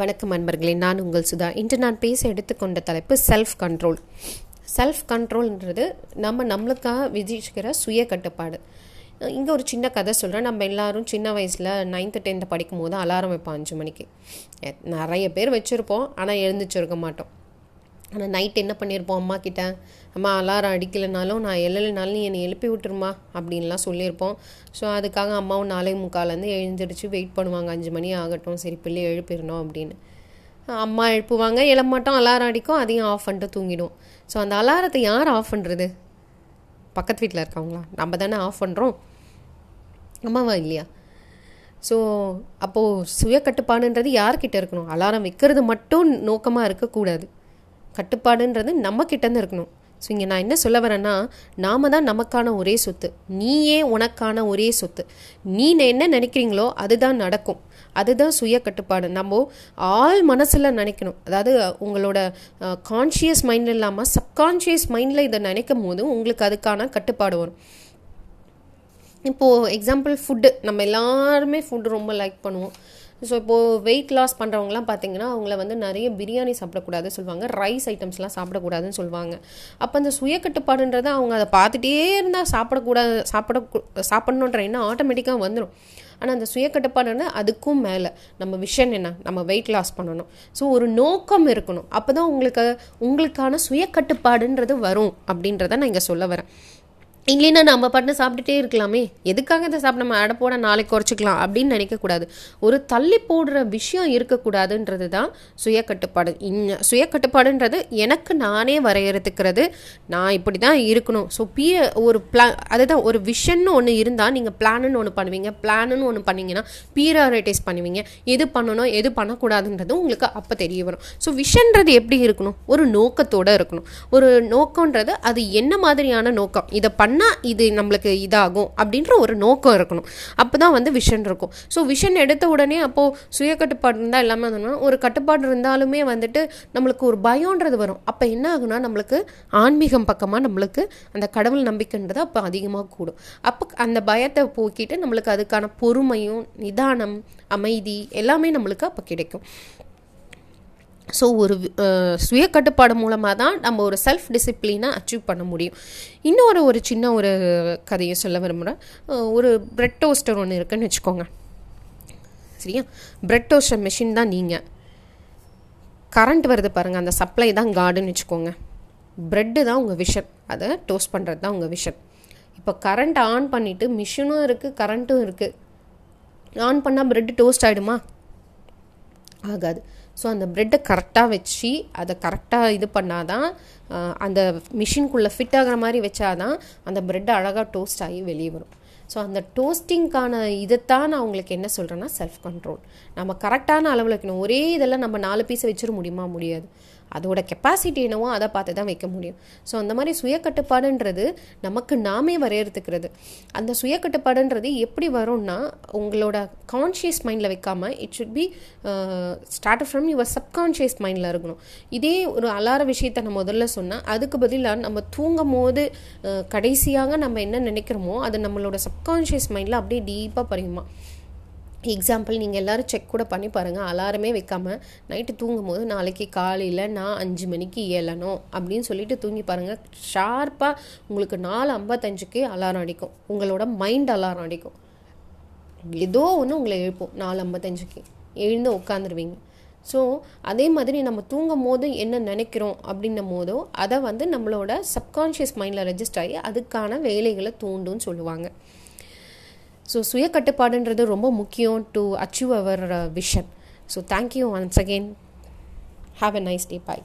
வணக்கம் அன்பர்களே. நான் உங்கள் சுதா. இன்று நான் பேச எடுத்துக்கொண்ட தலைப்பு செல்ஃப் கண்ட்ரோல் செல்ஃப் கண்ட்ரோல்ன்றது நம்ம நம்மளுக்காக விதிச்சுக்கிற சுய கட்டுப்பாடு. இங்கே ஒரு சின்ன கதை சொல்கிறேன் நம்ம எல்லாரும் சின்ன வயசில் நைன்த்து டென்த்து படிக்கும் போது அலாரம் வைப்போம் அஞ்சு மணிக்கு. நிறைய பேர் வச்சுருப்போம். ஆனால் எழுந்திரிச்சிருக்க மாட்டோம். ஆனால் நைட் என்ன பண்ணியிருப்போம் அம்மா கிட்ட அம்மா அலாரம் அடிக்கலைனாலும் நான் எழலைனாலும் நீ என்னை எழுப்பி விட்டுருமா அப்படின்லாம் சொல்லியிருப்போம். ஸோ அதுக்காக அம்மாவும் நாளை முக்காலேருந்து எழுந்திரிச்சு வெயிட் பண்ணுவாங்க. அஞ்சு மணி ஆகட்டும். சரி பிள்ளை எழுப்பிடணும் அப்படின்னு. அம்மா எழுப்புவாங்க. எழமாட்டோம் அலாரம் அடிக்கும். அதையும் ஆஃப் பண்ணிட்டு தூங்கிடும் ஸோ அந்த அலாரத்தை யார் ஆஃப் பண்ணுறது பக்கத்து வீட்டில் இருக்கவங்களா? நம்ம தானே ஆஃப் பண்ணுறோம் அம்மாவா இல்லையா? ஸோ அப்போது சுய கட்டுப்பாடுன்றது யார்கிட்ட இருக்கணும்? அலாரம் வைக்கிறது மட்டும் நோக்கமாக இருக்கக்கூடாது. கட்டுப்பாடுன்றது நம்ம கிட்டேருந்து இருக்கணும். ஸோ இங்கே நான் என்ன சொல்ல வரேன்னா நாம தான் நமக்கான ஒரே சொத்து. நீயே உனக்கான ஒரே சொத்து. நீ என்ன நினைக்கிறீங்களோ அதுதான் நடக்கும். அதுதான் சுய கட்டுப்பாடு. நம்ம ஆள் மனசில் நினைக்கணும். அதாவது உங்களோட கான்ஷியஸ் மைண்டில் இல்லாமல் சப்கான்ஷியஸ் மைண்டில் இதை நினைக்கும் போது உங்களுக்கு அதுக்கான கட்டுப்பாடு வரும். இப்போது எக்ஸாம்பிள் ஃபுட்டு நம்ம எல்லாருமே ஃபுட் ரொம்ப லைக் பண்ணுவோம். ஸோ இப்போது வெயிட் லாஸ் பண்ணுறவங்களாம் பார்த்தீங்கன்னா அவங்கள வந்து நிறைய பிரியாணி சாப்பிடக்கூடாதுன்னு சொல்லுவாங்க. ரைஸ் ஐட்டம்ஸ்லாம் சாப்பிடக்கூடாதுன்னு சொல்லுவாங்க. அப்போ அந்த சுய கட்டுப்பாடுன்றது அவங்க அதை பார்த்துட்டே இருந்தால் சாப்பிடக்கூடாது சாப்பிட சாப்பிடணுன்ற எண்ணம் ஆட்டோமேட்டிக்காக வந்துடும் ஆனால் அந்த சுய கட்டுப்பாடுன்னா அதுக்கும் மேலே. நம்ம விஷன் என்ன? நம்ம வெயிட் லாஸ் பண்ணணும். ஸோ ஒரு நோக்கம் இருக்கணும். அப்போ தான் உங்களுக்கு உங்களுக்கான சுய கட்டுப்பாடுன்றது வரும் அப்படின்றத நான் இங்கே சொல்ல வரேன். இல்லைன்னா நம்ம பாட்டு சாப்பிட்டுட்டே இருக்கலாமே. எதுக்காக இதை சாப்பிட நம்ம அடை போட நாளைக்கு குறைச்சிக்கலாம் அப்படின்னு நினைக்கக்கூடாது. ஒரு தள்ளி போடுற விஷயம் இருக்கக்கூடாதுன்றது தான் சுய கட்டுப்பாடு சுய கட்டுப்பாடுன்றது எனக்கு நானே வரையறுத்துக்கிறது. நான் இப்படி தான் இருக்கணும். ஸோ பிய ஒரு பிளான் அதுதான் ஒரு விஷன்னு ஒன்று இருந்தால் நீங்கள் பிளான்னு ஒன்று பண்ணுவீங்க. பிளான்னு ஒன்று பண்ணீங்கன்னா பீரியாரிட்டைஸ் பண்ணுவீங்க. எது பண்ணணும் எது பண்ணக்கூடாதுன்றது உங்களுக்கு அப்போ தெரிய வரும். ஸோ விஷன்றது எப்படி இருக்கணும்? ஒரு நோக்கத்தோடு இருக்கணும். ஒரு நோக்கன்றது அது என்ன மாதிரியான நோக்கம்? இதை பண்ண பண்ணால் இது நம்மளுக்கு இதாகும் அப்படின்ற ஒரு நோக்கம் இருக்கணும். அப்போ தான் வந்து விஷன் இருக்கும். ஸோ விஷன் எடுத்த உடனே அப்போது சுய கட்டுப்பாடு இருந்தால் எல்லாமே வந்து ஒரு கட்டுப்பாடு இருந்தாலுமே வந்துட்டு நம்மளுக்கு ஒரு பயம்ன்றது வரும். அப்போ என்ன ஆகுனா நம்மளுக்கு ஆன்மீகம் பக்கமாக நம்மளுக்கு அந்த கடவுள் நம்பிக்கைன்றது அப்போ அதிகமாக கூடும். அப்போ அந்த பயத்தை போக்கிட்டு நம்மளுக்கு அதுக்கான பொறுமையும் நிதானம் அமைதி எல்லாமே நம்மளுக்கு அப்போ கிடைக்கும். ஸோ ஒரு சுய கட்டுப்பாடு மூலமாக தான் நம்ம ஒரு செல்ஃப் டிசிப்ளினை அச்சீவ் பண்ண முடியும். இன்னொரு ஒரு சின்ன ஒரு கதையை சொல்ல விரும்புகிறேன் ஒரு பிரெட் டோஸ்டர் ஒன்று இருக்குன்னு வச்சுக்கோங்க. சரியா? பிரெட் டோஸ்டர் மிஷின் தான் நீங்கள் கரண்ட் வருது பாருங்கள் அந்த சப்ளை தான் கார்டுன்னு வச்சுக்கோங்க. ப்ரெட்டு தான் உங்கள் விஷன் அதை டோஸ்ட் பண்ணுறது தான் உங்கள் விஷன் இப்போ கரண்ட் ஆன் பண்ணிவிட்டு மிஷினும் இருக்குது கரண்ட்டும் இருக்குது ஆன் பண்ணால் ப்ரெட்டு டோஸ்ட் ஆகிடுமா ஆகாது. ஸோ அந்த ப்ரெட்டை கரெக்டாக வச்சு அதை கரெக்டாக இது பண்ணால் தான் அந்த மிஷின்குள்ளே ஃபிட் ஆகிற மாதிரி வச்சாதான் அந்த ப்ரெட் அழகாக டோஸ்ட் ஆகி வெளியே வரும். ஸோ அந்த டோஸ்டிங்க்கான இதைத்தான் நான் உங்களுக்கு என்ன சொல்கிறேன்னா செல்ஃப் கண்ட்ரோல் நம்ம கரெக்டான அளவில் வைக்கணும். ஒரே இதெல்லாம் நம்ம நாலு பீஸை வச்சிட முடியுமா? முடியாது. அதோட கெப்பாசிட்டி என்னவோ அதை பார்த்து தான் வைக்க முடியும். ஸோ அந்த மாதிரி சுய கட்டுப்பாடுன்றது நமக்கு நாமே வரையறுத்துக்கிறது. அந்த சுய கட்டுப்பாடுன்றது எப்படி வரும்னா உங்களோட கான்ஷியஸ் மைண்டில் வைக்காமல் it should be start from your subconscious மைண்டில் இருக்கணும். இதே ஒரு அலார விஷயத்தை நான் முதல்ல சொன்னால் அதுக்கு பதிலாக நம்ம தூங்கும் போது uh, கடைசியாக நம்ம என்ன நினைக்கிறோமோ அது நம்மளோட சப்கான்ஷியஸ் மைண்டில் அப்படியே டீப்பாக பரியுமா? எக்ஸாம்பிள் நீங்கள் எல்லோரும் செக் கூட பண்ணி பாருங்கள் அலாரமே வைக்காமல் நைட்டு தூங்கும் போது நாளைக்கு காலையில் நான் அஞ்சு மணிக்கு ஏழணும் அப்படின்னு சொல்லிட்டு தூங்கி பாருங்கள் ஷார்ப்பாக உங்களுக்கு நாலு ஐம்பத்தஞ்சுக்கு அலாரம் அடிக்கும். உங்களோட மைண்ட் அலாரம் அடிக்கும். ஏதோ ஒன்று உங்களை எழுப்போம். நாலு ஐம்பத்தஞ்சுக்கு எழுந்து உட்காந்துருவீங்க ஸோ அதே மாதிரி நம்ம தூங்கும் போது என்ன நினைக்கிறோம் அப்படின்னும் போதோ அதை வந்து நம்மளோட சப்கான்ஷியஸ் மைண்டில் ரெஜிஸ்டர் ஆகி அதுக்கான வேலைகளை தூண்டுன்னு சொல்லுவாங்க. ஸோ சுய கட்டுப்பாடுன்றது ரொம்ப முக்கியம் to achieve our vision so thank you once again have a nice day bye